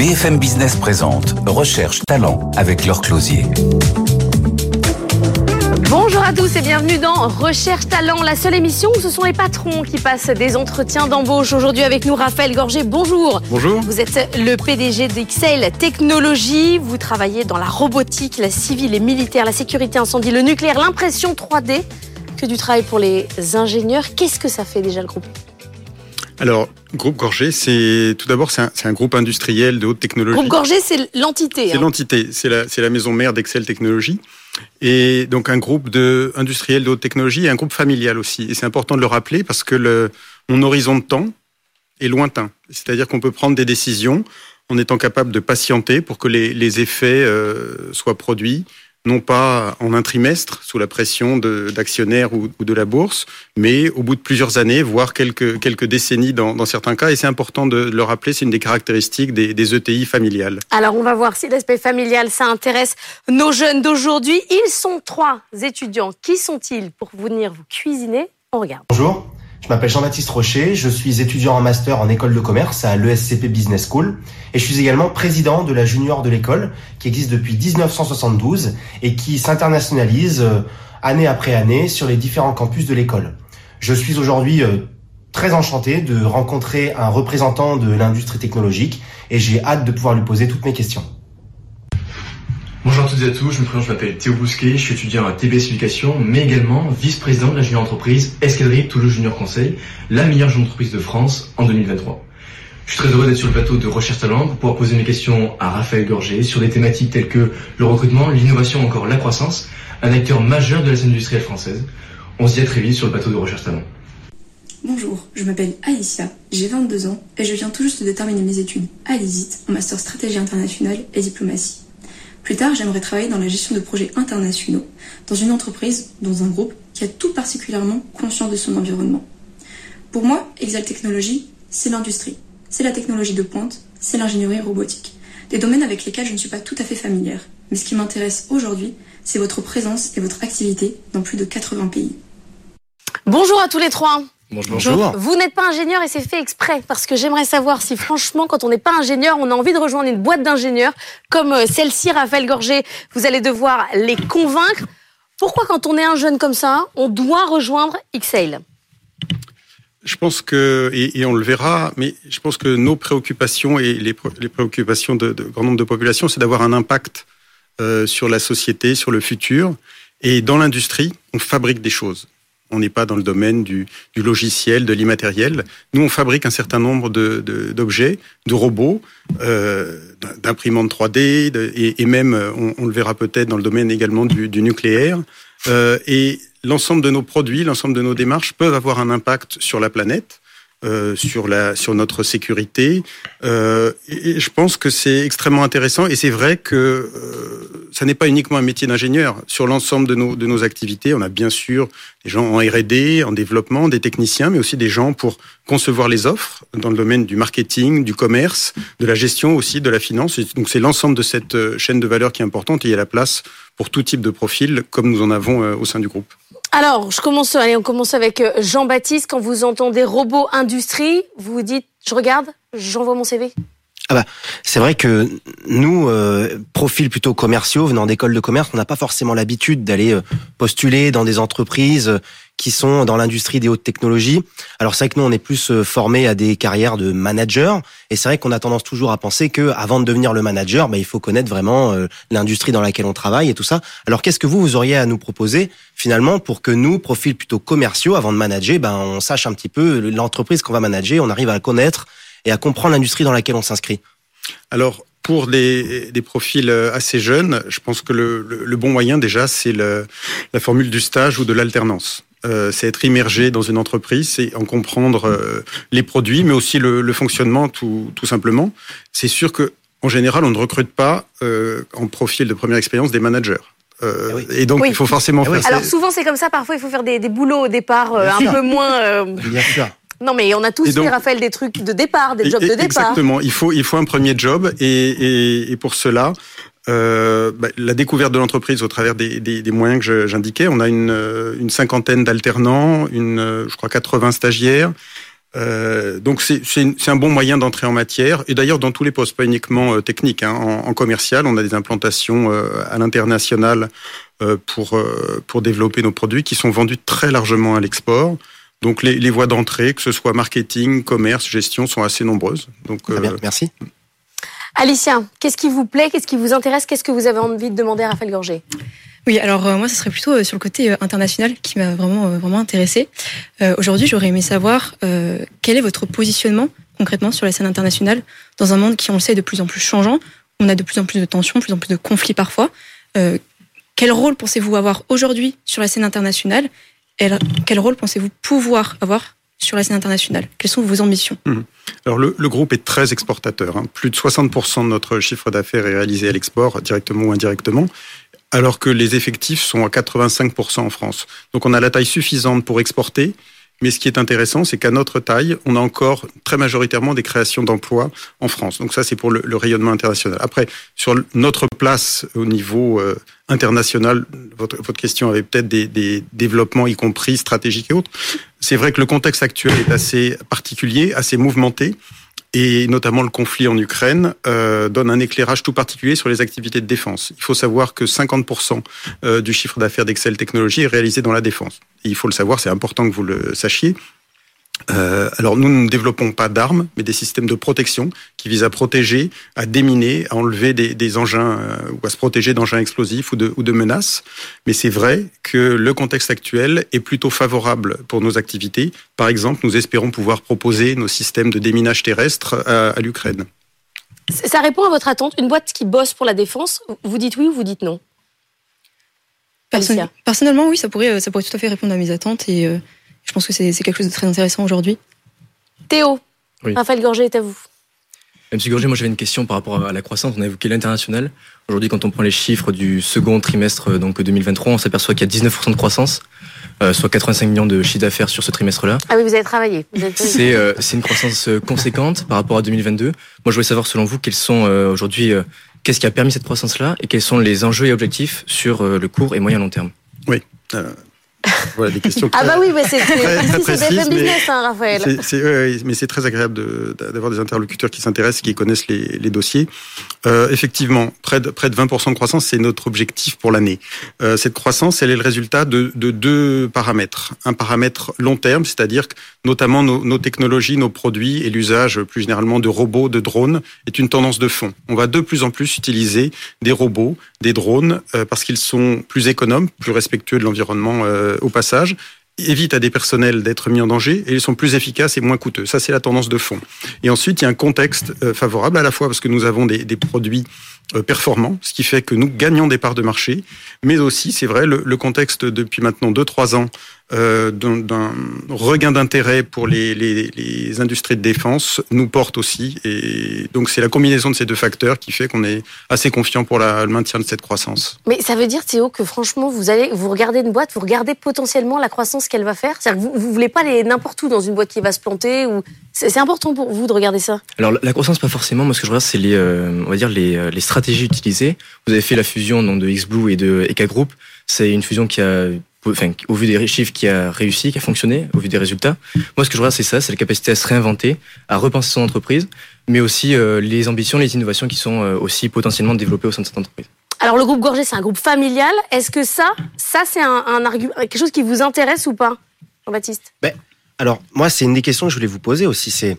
BFM Business présente Recherche Talent avec leur closier. Bonjour à tous et bienvenue dans Recherche Talent, la seule émission où ce sont les patrons qui passent des entretiens d'embauche. Aujourd'hui avec nous Raphaël Gorgé, bonjour. Bonjour. Vous êtes le PDG d'XL Technologies, vous travaillez dans la robotique, la civile et militaire, la sécurité incendie, le nucléaire, l'impression 3D, que du travail pour les ingénieurs. Qu'est-ce que ça fait déjà le groupe? Alors, Groupe Gorgé, c'est tout d'abord c'est un, groupe industriel de haute technologie. Groupe Gorgé, c'est l'entité. C'est hein. l'entité, c'est la, la, maison mère d'Excel Technologies. Et donc un groupe de industriel de haute technologie et un groupe familial aussi. Et c'est important de le rappeler parce que le, mon horizon de temps est lointain. C'est-à-dire qu'on peut prendre des décisions en étant capable de patienter pour que les, les effets euh, soient produits non pas en un trimestre sous la pression d'actionnaires ou, ou, de la bourse, mais au bout de plusieurs années, voire quelques, quelques décennies dans, dans certains cas. Et c'est important de le rappeler, c'est une des caractéristiques des, des ETI familiales. Alors on va voir si l'aspect familial, ça intéresse nos jeunes d'aujourd'hui. Ils sont trois étudiants. Qui sont-ils pour venir vous cuisiner On regarde. Bonjour. Je m'appelle Jean-Baptiste Rocher, je suis étudiant en master en école de commerce à l'ESCP Business School et je suis également président de la junior de l'école qui existe depuis 1972 et qui s'internationalise euh, année après année sur les différents campus de l'école. Je suis aujourd'hui euh, très enchanté de rencontrer un représentant de l'industrie technologique et j'ai hâte de pouvoir lui poser toutes mes questions. Bonjour à toutes et à tous, je me présente, je m'appelle Théo Bousquet, je suis étudiant à TBS Éducation, mais également vice-président de la junior entreprise Escadrille Toulouse Junior Conseil, la meilleure jeune entreprise de France en 2023. Je suis très heureux d'être sur le plateau de Recherche Talent pour pouvoir poser mes questions à Raphaël Gorgé sur des thématiques telles que le recrutement, l'innovation, encore la croissance, un acteur majeur de la scène industrielle française. On se dit à très vite sur le plateau de Recherche Talent. Bonjour, je m'appelle Alicia, j'ai 22 ans et je viens tout juste de terminer mes études à l'ISIT en master stratégie internationale et diplomatie. Plus tard, j'aimerais travailler dans la gestion de projets internationaux, dans une entreprise, dans un groupe qui a tout particulièrement conscience de son environnement. Pour moi, Exal Technologies, c'est l'industrie, c'est la technologie de pointe, c'est l'ingénierie robotique. Des domaines avec lesquels je ne suis pas tout à fait familière. Mais ce qui m'intéresse aujourd'hui, c'est votre présence et votre activité dans plus de 80 pays. Bonjour à tous les trois. Bonjour. Vous n'êtes pas ingénieur et c'est fait exprès parce que j'aimerais savoir si franchement quand on n'est pas ingénieur, on a envie de rejoindre une boîte d'ingénieurs comme euh, celle-ci, Raphaël Gorgé, vous allez devoir les convaincre. Pourquoi quand on est un jeune comme ça, on doit rejoindre XAIL je pense que, et, on le verra, mais je pense que nos préoccupations et les, les préoccupations de, de, grand nombre de populations, c'est d'avoir un impact euh, sur la société, sur le futur. Et dans l'industrie, on fabrique des choses. On n'est pas dans le domaine du, du logiciel, de l'immatériel. Nous, on fabrique un certain nombre d'objets, de, de, robots, euh, d'imprimantes 3D, de, et, même, on, on le verra peut-être dans le domaine également du, du nucléaire. Euh, et l'ensemble de nos produits, l'ensemble de nos démarches peuvent avoir un impact sur la planète. Euh, sur la sur notre sécurité. Euh, et je pense que c'est extrêmement intéressant et c'est vrai que euh, ça n'est pas uniquement un métier d'ingénieur. Sur l'ensemble de nos de nos activités on a bien sûr des gens en R&D en développement des techniciens mais aussi des gens pour concevoir les offres dans le domaine du marketing du commerce de la gestion aussi de la finance. Donc c'est l'ensemble de cette euh, chaîne de valeur qui est importante et il y a la place pour tout type de profil comme nous en avons euh, au sein du groupe alors, je commence, allez, on commence avec euh, Jean-Baptiste. Quand vous entendez robot industrie, vous vous dites, je regarde, j'envoie mon CV. Ah bah, c'est vrai que nous, euh, profils plutôt commerciaux, venant d'écoles de commerce, on n'a pas forcément l'habitude d'aller euh, postuler dans des entreprises qui sont dans l'industrie des hautes technologies. Alors c'est vrai que nous, on est plus euh, formés à des carrières de manager, et c'est vrai qu'on a tendance toujours à penser que avant de devenir le manager, bah, il faut connaître vraiment euh, l'industrie dans laquelle on travaille et tout ça. Alors qu'est-ce que vous, vous auriez à nous proposer finalement pour que nous, profils plutôt commerciaux, avant de manager, ben on sache un petit peu l'entreprise qu'on va manager, on arrive à la connaître et à comprendre l'industrie dans laquelle on s'inscrit? Alors, pour des, des, profils assez jeunes, je pense que le, le, le bon moyen déjà, c'est la formule du stage ou de l'alternance. Euh, c'est être immergé dans une entreprise, c'est en comprendre euh, les produits, mais aussi le, le fonctionnement tout, tout simplement. C'est sûr que en général, on ne recrute pas euh, en profil de première expérience des managers. Euh, oui. Et donc, oui. il faut forcément oui. faire. Alors souvent, c'est comme ça. Parfois, il faut faire des, des boulots au départ euh, un peu moins. Bien sûr. Non, mais on a tous donc, fait, Raphaël, des trucs de départ, des jobs de départ. Exactement. Il faut, il faut un premier job, et, et, et pour cela, euh, bah, la découverte de l'entreprise au travers des, des, des moyens que j'indiquais. On a une, une cinquantaine d'alternants, une, je crois, 80 stagiaires. Euh, donc c'est un bon moyen d'entrer en matière et d'ailleurs dans tous les postes, pas uniquement euh, techniques. Hein. En, en, commercial, on a des implantations euh, à l'international euh, pour pour développer nos produits qui sont vendus très largement à l'export. Donc les, les voies d'entrée, que ce soit marketing, commerce, gestion, sont assez nombreuses. Donc Très bien, merci. Alicia, qu'est-ce qui vous plaît, qu'est-ce qui vous intéresse, qu'est-ce que vous avez envie de demander à Raphaël Gorgé? Oui, alors euh, moi, ce serait plutôt euh, sur le côté euh, international qui m'a vraiment vraiment intéressé. Aujourd'hui, j'aurais aimé savoir quel est votre positionnement concrètement sur la scène internationale dans un monde qui, on le sait, est de plus en plus changeant. On a de plus en plus de tensions, de plus en plus de conflits parfois. quel rôle pensez-vous avoir aujourd'hui sur la scène internationale? Quel rôle pensez-vous pouvoir avoir sur la scène internationale Quelles sont vos ambitions? Mmh. Alors le, le, groupe est très exportateur. Hein. Plus de 60% de notre chiffre d'affaires est réalisé à l'export, directement ou indirectement alors que les effectifs sont à 85% en France. Donc on a la taille suffisante pour exporter, mais ce qui est intéressant, c'est qu'à notre taille, on a encore très majoritairement des créations d'emplois en France. Donc ça, c'est pour le, rayonnement international. Après, sur notre place au niveau euh, international, votre, votre, question avait peut-être des, développements, y compris stratégiques et autres. C'est vrai que le contexte actuel est assez particulier, assez mouvementé et notamment le conflit en Ukraine euh, donne un éclairage tout particulier sur les activités de défense. Il faut savoir que 50% euh, du chiffre d'affaires d'Excel Technologies est réalisé dans la défense. Il faut le savoir, c'est important que vous le sachiez. Euh, alors nous ne développons pas d'armes, mais des systèmes de protection qui visent à protéger, à déminer, à enlever des, des engins euh, ou à se protéger d'engins explosifs ou de, ou de menaces. Mais c'est vrai que le contexte actuel est plutôt favorable pour nos activités. Par exemple, nous espérons pouvoir proposer nos systèmes de déminage terrestre à, à l'Ukraine. Ça répond à votre attente? Une boîte qui bosse pour la défense, vous dites oui ou vous dites non? Person Personnellement, oui, ça pourrait, ça pourrait tout à fait répondre à mes attentes et euh je pense que c'est quelque chose de très intéressant aujourd'hui. Théo, oui. Raphaël Gorgé est à vous. Monsieur Gorgé, moi j'avais une question par rapport à la croissance. On a évoqué l'international. Aujourd'hui, quand on prend les chiffres du second trimestre donc 2023, on s'aperçoit qu'il y a 19% de croissance, euh, soit 85 millions de chiffre d'affaires sur ce trimestre-là. Ah oui, vous avez travaillé. C'est euh, une croissance conséquente par rapport à 2022. Moi, je voulais savoir selon vous quels sont euh, aujourd'hui, euh, qu'est-ce qui a permis cette croissance-là et quels sont les enjeux et objectifs sur euh, le court et moyen long terme? Oui. Voilà des questions. Ah bah oui, mais c'est précises, business, hein, Raphaël. Mais c'est très agréable d'avoir de, des interlocuteurs qui s'intéressent, qui connaissent les, les dossiers. Euh, effectivement, près de, près de 20% de croissance, c'est notre objectif pour l'année. Euh, cette croissance, elle est le résultat de, de, deux paramètres. Un paramètre long terme, c'est-à-dire que notamment nos, nos, technologies, nos produits et l'usage plus généralement de robots, de drones, est une tendance de fond. On va de plus en plus utiliser des robots, des drones, euh, parce qu'ils sont plus économes, plus respectueux de l'environnement euh, au passage, évite à des personnels d'être mis en danger et ils sont plus efficaces et moins coûteux. Ça, c'est la tendance de fond. Et ensuite, il y a un contexte euh, favorable à la fois parce que nous avons des, produits euh, performants, ce qui fait que nous gagnons des parts de marché, mais aussi, c'est vrai, le, contexte depuis maintenant 2-3 ans euh, d'un regain d'intérêt pour les, les, les, industries de défense nous porte aussi. Et donc, c'est la combinaison de ces deux facteurs qui fait qu'on est assez confiant pour la, le maintien de cette croissance. Mais ça veut dire, Théo, que franchement, vous allez, vous regardez une boîte, vous regardez potentiellement la croissance qu'elle va faire. C'est-à-dire que vous, vous voulez pas aller n'importe où dans une boîte qui va se planter ou c'est important pour vous de regarder ça. Alors, la croissance, pas forcément. Moi, ce que je regarde, c'est les, euh, on va dire les, les stratégies utilisées. Vous avez fait la fusion donc, de XBlue et de Eka Group. C'est une fusion qui a enfin, au vu des chiffres qui a réussi, qui a fonctionné, au vu des résultats. Moi, ce que je regarde, c'est ça, c'est la capacité à se réinventer, à repenser son entreprise, mais aussi euh, les ambitions, les innovations qui sont euh, aussi potentiellement développées au sein de cette entreprise. Alors, le groupe Gorgé, c'est un groupe familial. Est-ce que ça, ça, c'est un, un argument, quelque chose qui vous intéresse ou pas, Jean-Baptiste? Ben, Alors, moi, c'est une des questions que je voulais vous poser aussi. C'est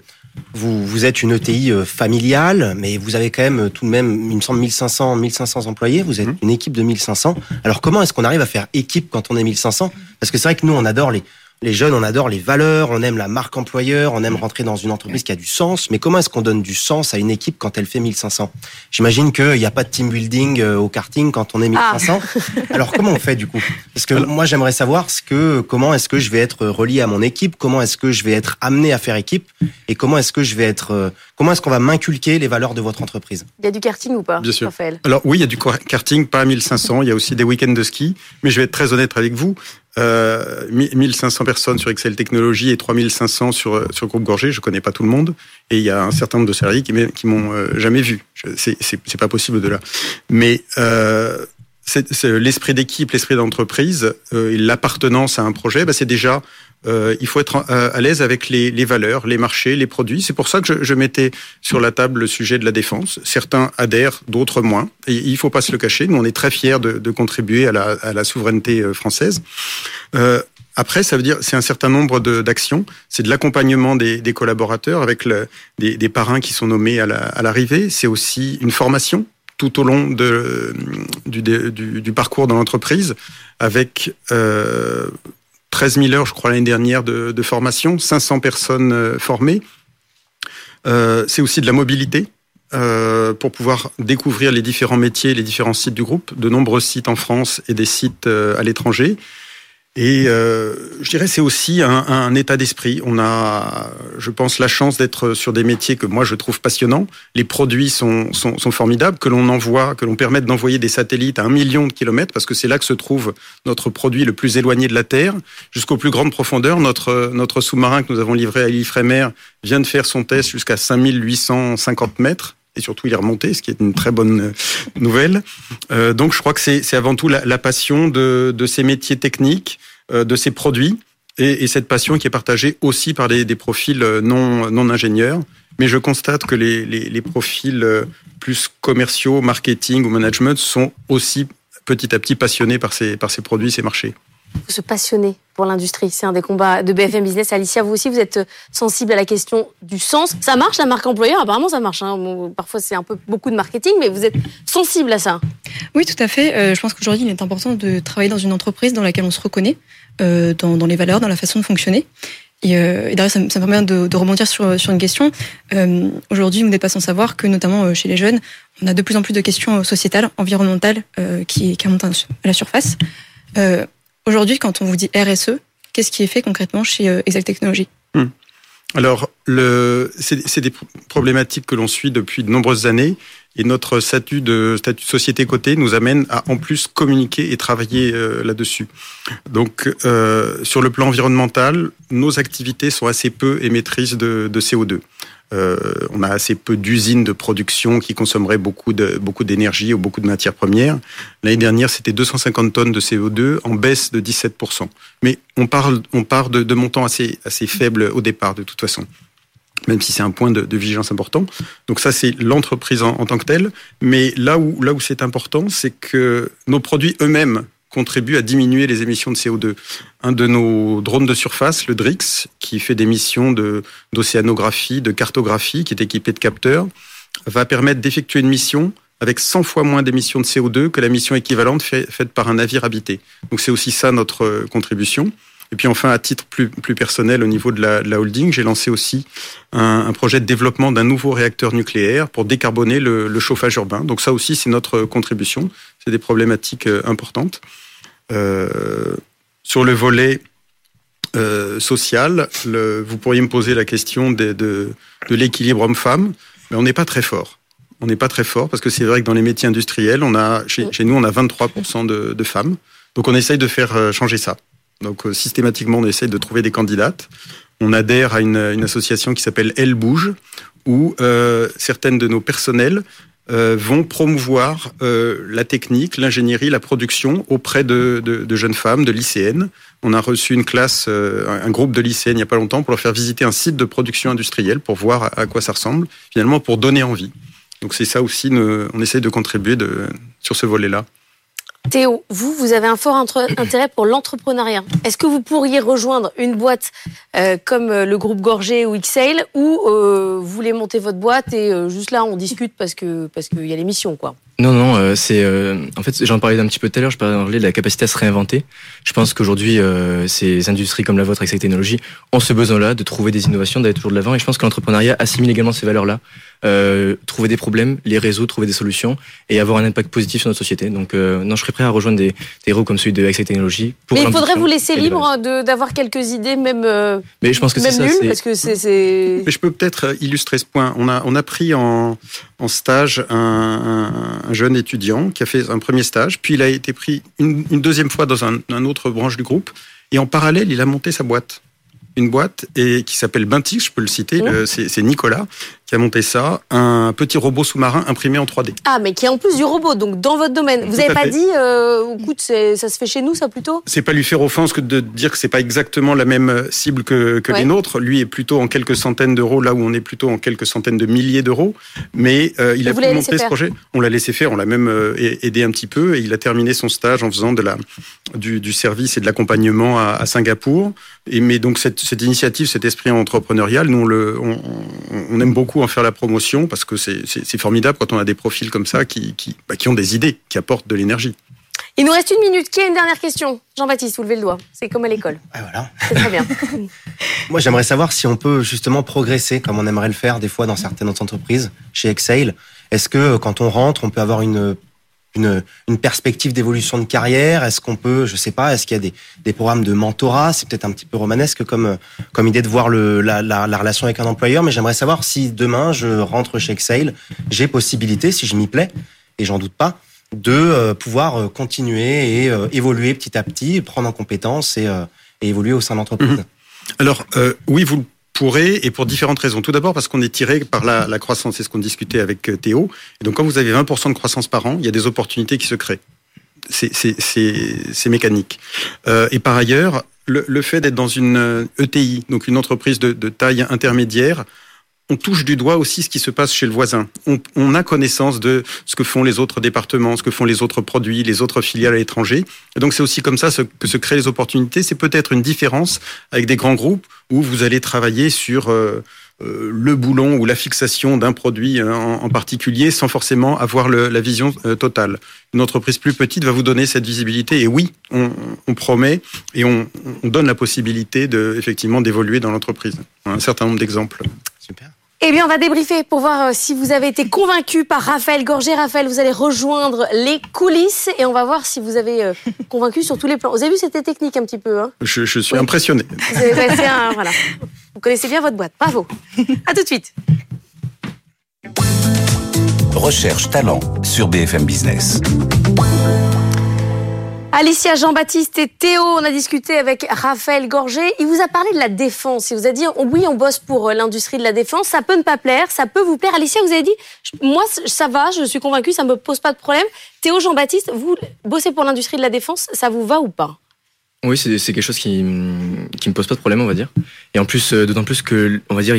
vous, vous êtes une ETI euh, familiale, mais vous avez quand même tout de même, il me semble, 1500, 1500 employés. Vous êtes mmh. une équipe de 1500. Alors comment est-ce qu'on arrive à faire équipe quand on est 1500 Parce que c'est vrai que nous, on adore les, les jeunes, on adore les valeurs, on aime la marque employeur, on aime rentrer dans une entreprise qui a du sens. Mais comment est-ce qu'on donne du sens à une équipe quand elle fait 1500 J'imagine qu'il n'y a pas de team building euh, au karting quand on est 1500. Ah. Alors comment on fait du coup? Parce que moi j'aimerais savoir ce que, comment est-ce que je vais être relié à mon équipe, comment est-ce que je vais être amené à faire équipe et comment est-ce que je vais être, euh, comment est-ce qu'on va m'inculquer les valeurs de votre entreprise? Il y a du karting ou pas Bien sûr. Raphaël? Alors oui, il y a du karting, pas à 1500. Il y a aussi des week-ends de ski. Mais je vais être très honnête avec vous. Euh, 1500 personnes sur Excel Technologies et 3500 sur sur Groupe Gorgé. Je connais pas tout le monde et il y a un certain nombre de salariés qui, qui m'ont euh, jamais vu. C'est pas possible de là. Mais euh, l'esprit d'équipe, l'esprit d'entreprise, euh, l'appartenance à un projet, bah, c'est déjà euh, il faut être euh, à l'aise avec les, les, valeurs, les marchés, les produits. C'est pour ça que je, je, mettais sur la table le sujet de la défense. Certains adhèrent, d'autres moins. Et il faut pas se le cacher. Nous, on est très fiers de, de contribuer à la, à la, souveraineté euh, française. Euh, après, ça veut dire c'est un certain nombre d'actions. C'est de l'accompagnement des, des, collaborateurs avec le, des, des, parrains qui sont nommés à l'arrivée. c'est aussi une formation tout au long du, parcours dans l'entreprise avec euh, 13 000 heures, je crois, l'année dernière de, de, formation, 500 personnes euh, formées. Euh, c'est aussi de la mobilité euh, pour pouvoir découvrir les différents métiers, les différents sites du groupe, de nombreux sites en France et des sites euh, à l'étranger. Et euh, je dirais c'est aussi un, un état d'esprit. On a, je pense, la chance d'être sur des métiers que moi je trouve passionnants. Les produits sont, sont, sont formidables, que l'on envoie, que l'on permette d'envoyer des satellites à un million de kilomètres, parce que c'est là que se trouve notre produit le plus éloigné de la Terre, jusqu'aux plus grandes profondeurs. Notre, notre sous-marin que nous avons livré à l'Ifremer vient de faire son test jusqu'à 5850 mètres et surtout il est remonté, ce qui est une très bonne nouvelle. Euh, donc je crois que c'est avant tout la, passion de, ces métiers techniques, euh, de ces produits, et, et, cette passion qui est partagée aussi par des, profils non, non ingénieurs. Mais je constate que les profils plus commerciaux, marketing ou management sont aussi petit à petit passionnés par ces, par ces produits, ces marchés faut se passionner pour l'industrie. C'est un des combats de BFM Business. Alicia, vous aussi, vous êtes sensible à la question du sens. Ça marche, la marque employeur? Apparemment, ça marche. Hein. Parfois, c'est un peu beaucoup de marketing, mais vous êtes sensible à ça. Oui, tout à fait. Euh, je pense qu'aujourd'hui, il est important de travailler dans une entreprise dans laquelle on se reconnaît, euh, dans, les valeurs, dans la façon de fonctionner. Et, euh, d'ailleurs, ça, me permet de, rebondir sur, une question. Euh, aujourd'hui, vous n'êtes pas sans savoir que, notamment chez les jeunes, on a de plus en plus de questions sociétales, environnementales, qui, qui remontent à la surface. Aujourd'hui, quand on vous dit RSE, qu'est-ce qui est fait concrètement chez euh, Exact Technologies hmm. Alors, c'est des problématiques que l'on suit depuis de nombreuses années et notre statut de statut société cotée nous amène à en plus communiquer et travailler euh, là-dessus. Donc, euh, sur le plan environnemental, nos activités sont assez peu émettrices de CO2. Euh, on a assez peu d'usines de production qui consommeraient beaucoup de beaucoup d'énergie ou beaucoup de matières premières. L'année dernière, c'était 250 tonnes de CO2 en baisse de 17%. Mais on parle on part de, de montants assez assez faibles au départ de toute façon même si c'est un point de, de, vigilance important. Donc ça, c'est l'entreprise en, en, tant que telle. Mais là où, là où c'est important, c'est que nos produits eux-mêmes contribue à diminuer les émissions de CO2. Un de nos drones de surface, le DRIX, qui fait des missions d'océanographie, de, cartographie, qui est équipé de capteurs, va permettre d'effectuer une mission avec 100 fois moins d'émissions de CO2 que la mission équivalente fait, faite par un navire habité. Donc c'est aussi ça notre contribution. Et puis enfin, à titre plus, personnel, au niveau de la, holding, j'ai lancé aussi un, projet de développement d'un nouveau réacteur nucléaire pour décarboner le chauffage urbain. Donc ça aussi, c'est notre contribution. C'est des problématiques euh, importantes. Euh, sur le volet euh, social, le, vous pourriez me poser la question de, de, de l'équilibre homme-femme, mais on n'est pas très fort. On n'est pas très fort parce que c'est vrai que dans les métiers industriels, on a chez, chez nous, on a 23% de, de femmes. Donc on essaye de faire euh, changer ça. Donc euh, systématiquement, on essaye de trouver des candidates. On adhère à une, une association qui s'appelle Elle Bouge, où euh, certaines de nos personnels euh, vont promouvoir euh, la technique, l'ingénierie, la production auprès de, de, de, jeunes femmes, de lycéennes. On a reçu une classe, euh, un groupe de lycéennes il n'y a pas longtemps pour leur faire visiter un site de production industrielle pour voir à, quoi ça ressemble, finalement pour donner envie. Donc c'est ça aussi, on essaye de contribuer de, sur ce volet-là. Théo, vous, vous avez un fort intérêt pour l'entrepreneuriat. Est-ce que vous pourriez rejoindre une boîte euh, comme le groupe Gorgé ou XAIL ou euh, vous voulez monter votre boîte et euh, juste là on discute parce que parce qu'il y a l'émission quoi? Non, non, euh, c'est euh, en fait j'en parlais un petit peu tout à l'heure. Je parlais de la capacité à se réinventer. Je pense qu'aujourd'hui, euh, ces industries comme la vôtre avec cette technologie ont ce besoin-là de trouver des innovations, d'aller toujours de l'avant. Et je pense que l'entrepreneuriat assimile également ces valeurs-là. Euh, trouver des problèmes, les résoudre, trouver des solutions et avoir un impact positif sur notre société. Donc euh, non, je serais prêt à rejoindre des, des héros comme celui de Excel Technologies. Pour Mais il faudrait vous laisser libre d'avoir quelques idées, même. Mais je pense que même ça, nulles, parce que c'est. Mais je peux peut-être illustrer ce point. On a on a pris en en stage un, un, un jeune étudiant qui a fait un premier stage, puis il a été pris une, une deuxième fois dans un, un, autre branche du groupe, et en parallèle, il a monté sa boîte. Une boîte et qui s'appelle Bintix, je peux le citer, mmh. c'est Nicolas, qui a monté ça, un petit robot sous-marin imprimé en 3D. Ah, mais qui est en plus du robot, donc dans votre domaine. Vous n'avez pas fait. dit, euh, écoute, ça se fait chez nous, ça plutôt? C'est pas lui faire offense que de dire que c'est pas exactement la même cible que, que Ouais. les nôtres. Lui est plutôt en quelques centaines d'euros, là où on est plutôt en quelques centaines de milliers d'euros. Mais euh, il Et a pu monter ce projet. On l'a laissé faire, on l'a même euh, aidé un petit peu. Et il a terminé son stage en faisant de la, du, du service et de l'accompagnement à, à Singapour. Et mais donc cette, cette initiative, cet esprit entrepreneurial, nous on, le, on aime beaucoup en faire la promotion parce que c'est- formidable quand on a des profils comme ça qui, qui, bah, qui ont des idées, qui apportent de l'énergie. Il nous reste une minute. Qui a une dernière question? Jean-Baptiste, vous levez le doigt. C'est comme à l'école. Ah, voilà. C'est très bien. Moi, j'aimerais savoir si on peut justement progresser comme on aimerait le faire des fois dans certaines entreprises, chez Exhale. Est-ce que euh, quand on rentre, on peut avoir une, une, une perspective d'évolution de carrière? Est-ce qu'on peut, je sais pas, est-ce qu'il y a des, des programmes de mentorat? C'est peut-être un petit peu romanesque comme, comme idée de voir le, la, la, la relation avec un employeur, mais j'aimerais savoir si demain je rentre chez Exhale, j'ai possibilité, si je m'y plais, et j'en doute pas, de euh, pouvoir euh, continuer et euh, évoluer petit à petit, prendre en compétences et, évoluer au sein de l'entreprise. Mhm. Alors, oui, vous pourrez, et pour différentes raisons. Tout d'abord parce qu'on est tiré par la, croissance, c'est ce qu'on discutait avec euh, Théo. Et donc, quand vous avez 20% de croissance par an, il y a des opportunités qui se créent. C'est- mécanique. Euh, et par ailleurs, le, le fait d'être dans une euh, ETI, donc une entreprise de, de taille intermédiaire, on touche du doigt aussi ce qui se passe chez le voisin. On, on a connaissance de ce que font les autres départements, ce que font les autres produits, les autres filiales à l'étranger. Et donc c'est aussi comme ça que se créent les opportunités. C'est peut-être une différence avec des grands groupes où vous allez travailler sur euh, euh, le boulon ou la fixation d'un produit euh, en, particulier sans forcément avoir la vision euh, totale. Une entreprise plus petite va vous donner cette visibilité. Et oui, on, on promet et on, on donne la possibilité de effectivement d'évoluer dans l'entreprise. Un certain nombre d'exemples. Super. Eh bien, on va débriefer pour voir euh, si vous avez été convaincu par Raphaël Gorgé. Raphaël, vous allez rejoindre les coulisses et on va voir si vous avez euh, convaincu sur tous les plans. Vous avez vu, c'était technique un petit peu. Hein? Je, je suis Oui. impressionné. vous avez passé un, voilà. Vous connaissez bien votre boîte. Bravo. À tout de suite. Recherche talent sur BFM Business. Alicia, Jean-Baptiste et Théo, on a discuté avec Raphaël Gorgé. Il vous a parlé de la défense. Il vous a dit, oui, on bosse pour euh, l'industrie de la défense. Ça peut ne pas plaire, ça peut vous plaire. Alicia, vous avez dit, moi, ça va, je suis convaincue, ça me pose pas de problème. Théo, Jean-Baptiste, vous bossez pour l'industrie de la défense, ça vous va ou pas? Oui, c'est quelque chose qui, qui me pose pas de problème, on va dire. Et en plus, euh, d'autant plus que, on va dire,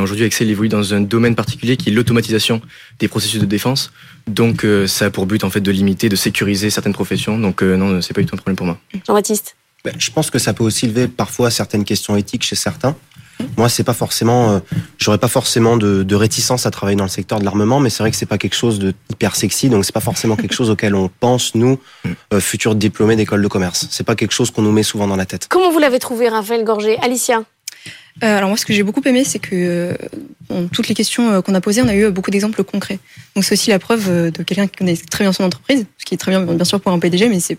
aujourd'hui, Excel évolue dans un domaine particulier qui est l'automatisation des processus de défense. Donc, euh, ça a pour but, en fait, de limiter, de sécuriser certaines professions. Donc, euh, non, c'est pas du tout un problème pour moi. Jean-Baptiste Ben, je pense que ça peut aussi lever parfois certaines questions éthiques chez certains. Moi, c'est pas forcément, euh, j'aurais pas forcément de, de réticence à travailler dans le secteur de l'armement, mais c'est vrai que c'est pas quelque chose de hyper sexy, donc c'est pas forcément quelque chose auquel on pense nous, euh, futurs diplômés d'école de commerce. C'est pas quelque chose qu'on nous met souvent dans la tête. Comment vous l'avez trouvé, Raphaël Gorgé? Alicia? Euh, alors moi, ce que j'ai beaucoup aimé, c'est que euh, toutes les questions euh, qu'on a posées, on a eu beaucoup d'exemples concrets. Donc c'est aussi la preuve euh, de quelqu'un qui connaît très bien son entreprise, ce qui est très bien, bien sûr, pour un PDG, mais c'est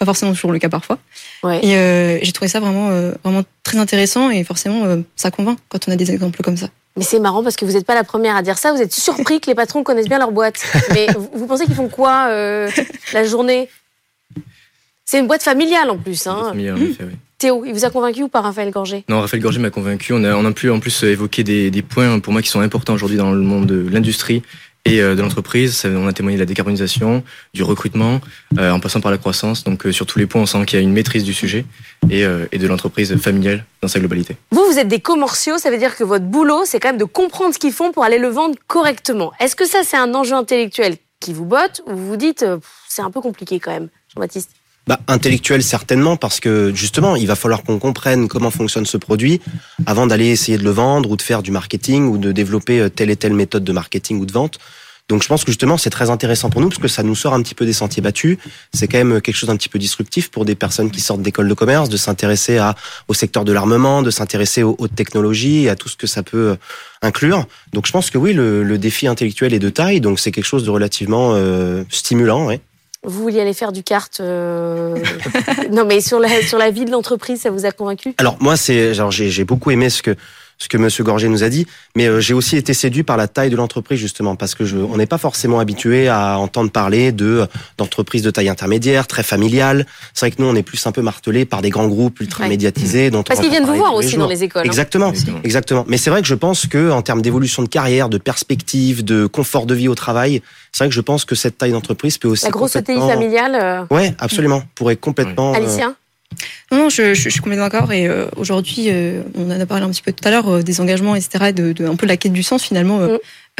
pas forcément toujours le cas parfois. Ouais. Et euh, j'ai trouvé ça vraiment, euh, vraiment très intéressant et forcément, euh, ça convainc quand on a des exemples comme ça. Mais c'est marrant parce que vous n'êtes pas la première à dire ça. Vous êtes surpris que les patrons connaissent bien leur boîte. Mais vous, pensez qu'ils font quoi euh, la journée? C'est une boîte familiale en plus. Hein. En effet, oui. Théo, il vous a convaincu ou pas, Raphaël Gorgé? Non, Raphaël Gorgé m'a convaincu. On a, on a pu en plus évoquer des, des points pour moi qui sont importants aujourd'hui dans le monde de l'industrie et euh, de l'entreprise. On a témoigné de la décarbonisation, du recrutement, euh, en passant par la croissance. Donc euh, sur tous les points, on sent qu'il y a une maîtrise du sujet et, euh, et de l'entreprise familiale dans sa globalité. Vous, vous êtes des commerciaux, ça veut dire que votre boulot, c'est quand même de comprendre ce qu'ils font pour aller le vendre correctement. Est-ce que ça, c'est un enjeu intellectuel qui vous botte ou vous vous dites, euh, c'est un peu compliqué quand même, Jean-Baptiste? Bah, intellectuel certainement parce que justement il va falloir qu'on comprenne comment fonctionne ce produit avant d'aller essayer de le vendre ou de faire du marketing ou de développer euh, telle et telle méthode de marketing ou de vente. Donc je pense que justement c'est très intéressant pour nous parce que ça nous sort un petit peu des sentiers battus. C'est quand même quelque chose d'un petit peu disruptif pour des personnes qui sortent d'école de commerce de s'intéresser à au secteur de l'armement, de s'intéresser aux hautes technologies et à tout ce que ça peut euh, inclure. Donc je pense que oui le, le défi intellectuel est de taille donc c'est quelque chose de relativement euh, stimulant. Ouais. Vous vouliez aller faire du kart euh, Non, mais sur la, sur la vie de l'entreprise, ça vous a convaincu? Alors moi c'est j'ai beaucoup aimé ce que ce que Monsieur Gorgé nous a dit, mais euh, j'ai aussi été séduit par la taille de l'entreprise justement parce que je, on n'est pas forcément habitué à entendre parler de d'entreprises de taille intermédiaire, très familiales. C'est vrai que nous on est plus un peu martelé par des grands groupes ultra médiatisés dont parce qu'ils viennent vous voir aussi jours. dans les écoles. hein. Exactement, Exactement. exactement. Mais c'est vrai que je pense que en termes d'évolution de carrière, de perspective, de confort de vie au travail, c'est vrai que je pense que cette taille d'entreprise peut aussi La grosse ETI complètement- familiale. euh, Ouais, absolument, pourrait complètement. euh, Alicia Non, non, je, je, je suis complètement d'accord. Et euh, aujourd'hui, euh, on en a parlé un petit peu tout à l'heure, euh, des engagements, etc., de, de un peu la quête du sens finalement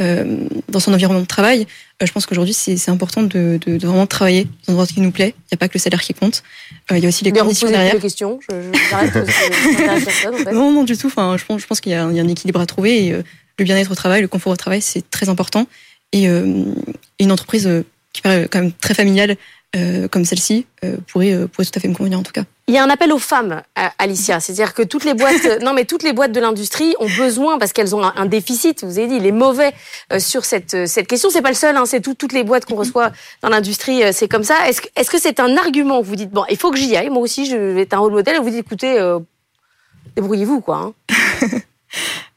Mm. dans son environnement de travail. Je pense qu'aujourd'hui, c'est important de, de, de vraiment travailler dans un endroit qui nous plaît. Il n'y a pas que le salaire qui compte. Il y a aussi les vous conditions derrière. des questions. Je, je personne, en fait. Non, non, du tout. Enfin, je pense, je pense qu'il y, a un il y a un équilibre à trouver. Et, le bien-être au travail, le confort au travail, c'est très important. Et une entreprise qui paraît quand même très familiale comme celle-ci pourrait, pourrait tout à fait me convenir en tout cas. Il y a un appel aux femmes, euh, Alicia. C'est-à-dire que toutes les boîtes, non mais toutes les boîtes de l'industrie ont besoin parce qu'elles ont un, déficit. Vous avez dit, il est mauvais euh, sur cette euh, cette question. C'est pas le seul. Hein, c'est tout- toutes les boîtes qu'on reçoit dans l'industrie. c'est comme ça. Est-ce que est-ce que c'est un argument où vous dites bon, il faut que j'y aille. Moi aussi, je vais être un rôle modèle. Et vous dites écoutez, euh, débrouillez-vous quoi. hein.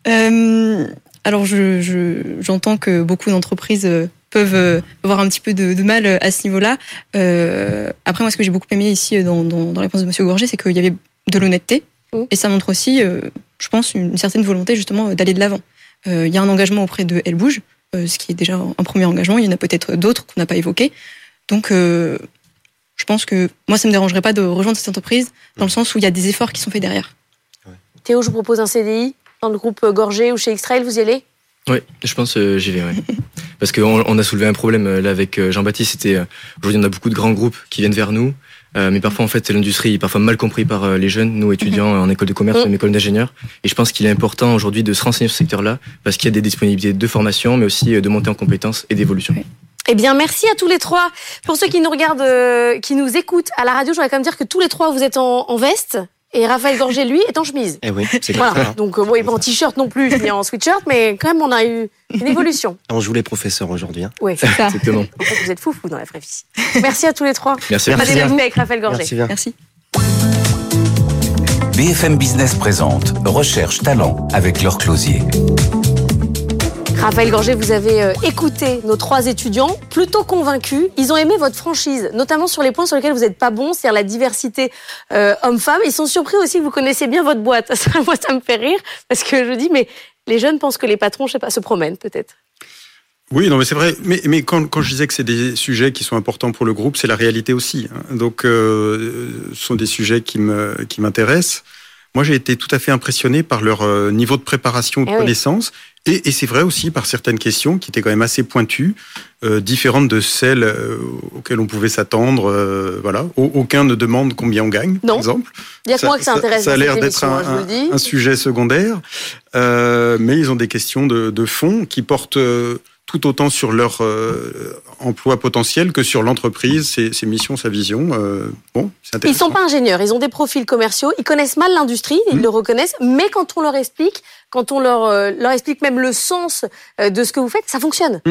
Euh, alors, je, je, j'entends que beaucoup d'entreprises peuvent euh, avoir un petit peu de, de mal euh, à ce niveau-là. Euh, après, moi, ce que j'ai beaucoup aimé ici dans, dans, dans la réponse de Monsieur Gorgé, c'est qu'il y avait de l'honnêteté. Mm. Et ça montre aussi, euh, je pense, une certaine volonté justement d'aller de l'avant. Euh, Il y a un engagement auprès de Elle Bouge, euh, ce qui est déjà un premier engagement. Il y en a peut-être d'autres qu'on n'a pas évoqués. Donc, euh, je pense que moi, ça me dérangerait pas de rejoindre cette entreprise dans le sens où il y a des efforts qui sont faits derrière. Théo, je vous propose un CDI dans le groupe Gorgé ou chez X-Trail. Vous y allez? Oui, je pense euh, j'y vais. Ouais. Parce qu'on on a soulevé un problème euh, là avec euh, Jean-Baptiste. C'était euh, aujourd'hui on a beaucoup de grands groupes qui viennent vers nous, euh, mais parfois en fait l'industrie est parfois mal compris par les jeunes, nous étudiants en école de commerce, Mhm. même école d'ingénieur. Et je pense qu'il est important aujourd'hui de se renseigner sur ce secteur-là parce qu'il y a des disponibilités de formation, mais aussi de montée en compétences et d'évolution. Eh bien, merci à tous les trois. Pour ceux qui nous regardent, euh, qui nous écoutent à la radio, je voudrais quand même dire que tous les trois, vous êtes en, en veste. Et Raphaël Gorgé, lui, est en chemise. Eh oui, c'est Voilà. clair. Donc, euh, bon, il est pas en t-shirt non plus, ni en sweatshirt, mais quand même, on a eu une évolution. On joue les professeurs aujourd'hui. Hein. Oui. C'est ça. Exactement. En fait, vous êtes foufou dans la vraie vie. Merci à tous les trois. Merci. Merci. Avec Raphaël Gorgé. Merci bien. Merci. BFM Business présente Recherche Talent avec Laure Closier. Raphaël Gorgé, vous avez euh, écouté nos trois étudiants, plutôt convaincus. Ils ont aimé votre franchise, notamment sur les points sur lesquels vous n'êtes pas bon, c'est-à-dire la diversité euh, homme-femme. Ils sont surpris aussi que vous connaissez bien votre boîte. Ça, moi, ça me fait rire, parce que je dis, mais les jeunes pensent que les patrons, je sais pas, se promènent peut-être. Oui, non, mais c'est vrai. Mais, mais quand, quand je disais que c'est des sujets qui sont importants pour le groupe, c'est la réalité aussi. hein. Donc, euh, ce sont des sujets qui m'intéressent. Moi, j'ai été tout à fait impressionné par leur euh, niveau de préparation, de Eh oui. Et, et c'est vrai aussi par certaines questions qui étaient quand même assez pointues, euh, différentes de celles euh, auxquelles on pouvait s'attendre. euh, voilà, Au- aucun ne demande combien on gagne, Non. par exemple. Il y a que moi que ça intéresse Ça a dans l'air d'être un, hein, un sujet secondaire, euh, mais ils ont des questions de, de fond qui portent euh, tout autant sur leur euh, emploi potentiel que sur l'entreprise, ses, ses missions, sa vision. Euh, bon, c'est Ils sont pas ingénieurs, ils ont des profils commerciaux, ils connaissent mal l'industrie, ils Mhm. le reconnaissent, mais quand on leur explique, quand on leur, euh, leur explique même le sens euh, de ce que vous faites, ça fonctionne.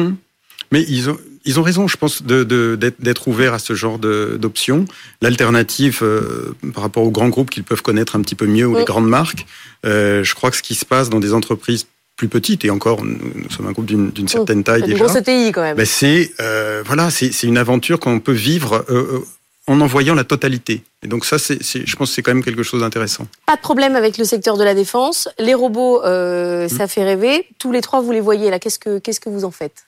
Mais ils ont, ils ont raison, je pense, de- de- d'être d'être ouverts à ce genre de- d'options. L'alternative euh, par rapport aux grands groupes qu'ils peuvent connaître un petit peu mieux ou les grandes marques, euh, je crois que ce qui se passe dans des entreprises plus petites, et encore, nous, nous sommes un groupe d'une d'une certaine taille déjà, grosse ETI quand même. ben c'est euh, voilà, c'est une aventure qu'on peut vivre euh, euh, en en voyant la totalité. Et donc ça, c'est, je pense, que c'est quand même quelque chose d'intéressant. Pas de problème avec le secteur de la défense. Les robots, euh, ça fait rêver. Tous les trois, vous les voyez là. Qu'est-ce que, qu'est-ce que vous en faites?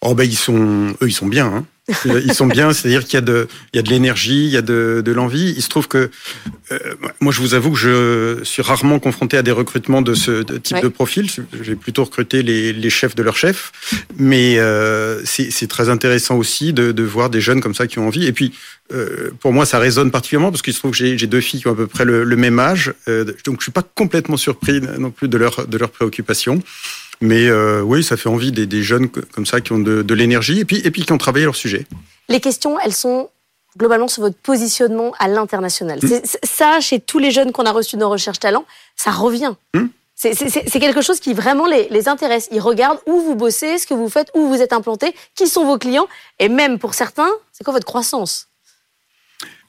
Oh ben ils sont, eux, ils sont bien. Hein. Ils sont bien, c'est-à-dire qu'il y a de, il y a de l'énergie, il y a de, de l'envie. Il se trouve que, euh, moi, je vous avoue que je suis rarement confronté à des recrutements de ce type Ouais. de profil. J'ai plutôt recruté les, les chefs de leurs chefs, mais euh, c'est très intéressant aussi de, de voir des jeunes comme ça qui ont envie. Et puis, euh, pour moi, ça résonne particulièrement parce qu'il se trouve que j'ai j'ai deux filles qui ont à peu près le, le même âge, euh, donc je suis pas complètement surpris non plus de leur de leurs préoccupations. Mais euh, oui, ça fait envie des, des jeunes comme ça qui ont de, de l'énergie et puis, et puis qui ont travaillé leur sujet. Les questions, elles sont globalement sur votre positionnement à l'international. Mm. C'est- Ça, chez tous les jeunes qu'on a reçus dans Recherche Talent, ça revient. Mm. C'est- c'est quelque chose qui vraiment les, les intéresse. Ils regardent où vous bossez, ce que vous faites, où vous êtes implanté, qui sont vos clients, et même pour certains, c'est quoi votre croissance?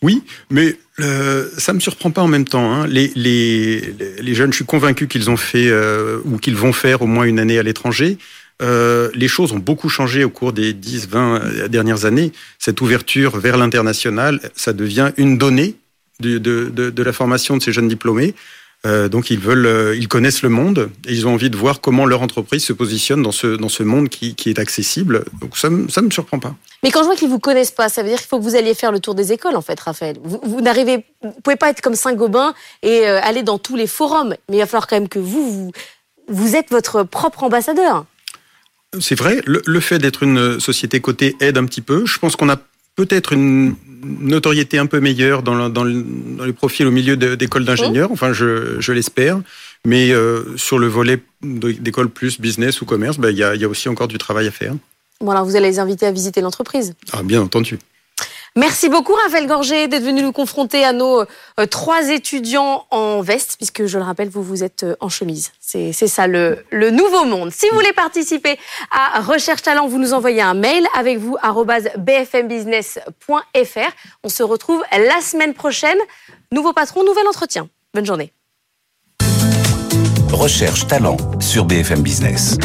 Oui, mais euh, ça me surprend pas en même temps. Hein. Les, les, les, jeunes, je suis convaincu qu'ils ont fait euh, ou qu'ils vont faire au moins une année à l'étranger. Euh, les choses ont beaucoup changé au cours des 10, 20 dernières années. Cette ouverture vers l'international, ça devient une donnée de, de, de, de, la formation de ces jeunes diplômés. Euh, donc ils veulent, euh, ils connaissent le monde et ils ont envie de voir comment leur entreprise se positionne dans ce dans ce monde qui, qui est accessible. Donc ça ça me surprend pas. Mais quand je vois qu'ils vous connaissent pas, ça veut dire qu'il faut que vous alliez faire le tour des écoles en fait, Raphaël. Vous, vous n'arrivez, vous pouvez pas être comme Saint-Gobain et euh, aller dans tous les forums. Mais il va falloir quand même que vous vous, vous êtes votre propre ambassadeur. C'est vrai, le, le fait d'être une société cotée aide un petit peu. Je pense qu'on a peut-être une notoriété un peu meilleure dans, le, dans, le, dans les profils au milieu d'écoles d'ingénieurs, enfin je, je l'espère, mais euh, sur le volet d'école plus business ou commerce, ben, il ben, y, a, y a aussi encore du travail à faire. Voilà, vous allez les inviter à visiter l'entreprise. Ah, bien entendu. Merci beaucoup Raphaël Gorgé d'être venu nous confronter à nos euh, trois étudiants en veste, puisque je le rappelle, vous vous êtes euh, en chemise. C'est ça le, nouveau monde. Si vous voulez participer à Recherche Talent, vous nous envoyez un mail avec vous bfmbusiness.fr. On se retrouve la semaine prochaine. Nouveau patron, nouvel entretien. Bonne journée. Recherche Talent sur BFM Business.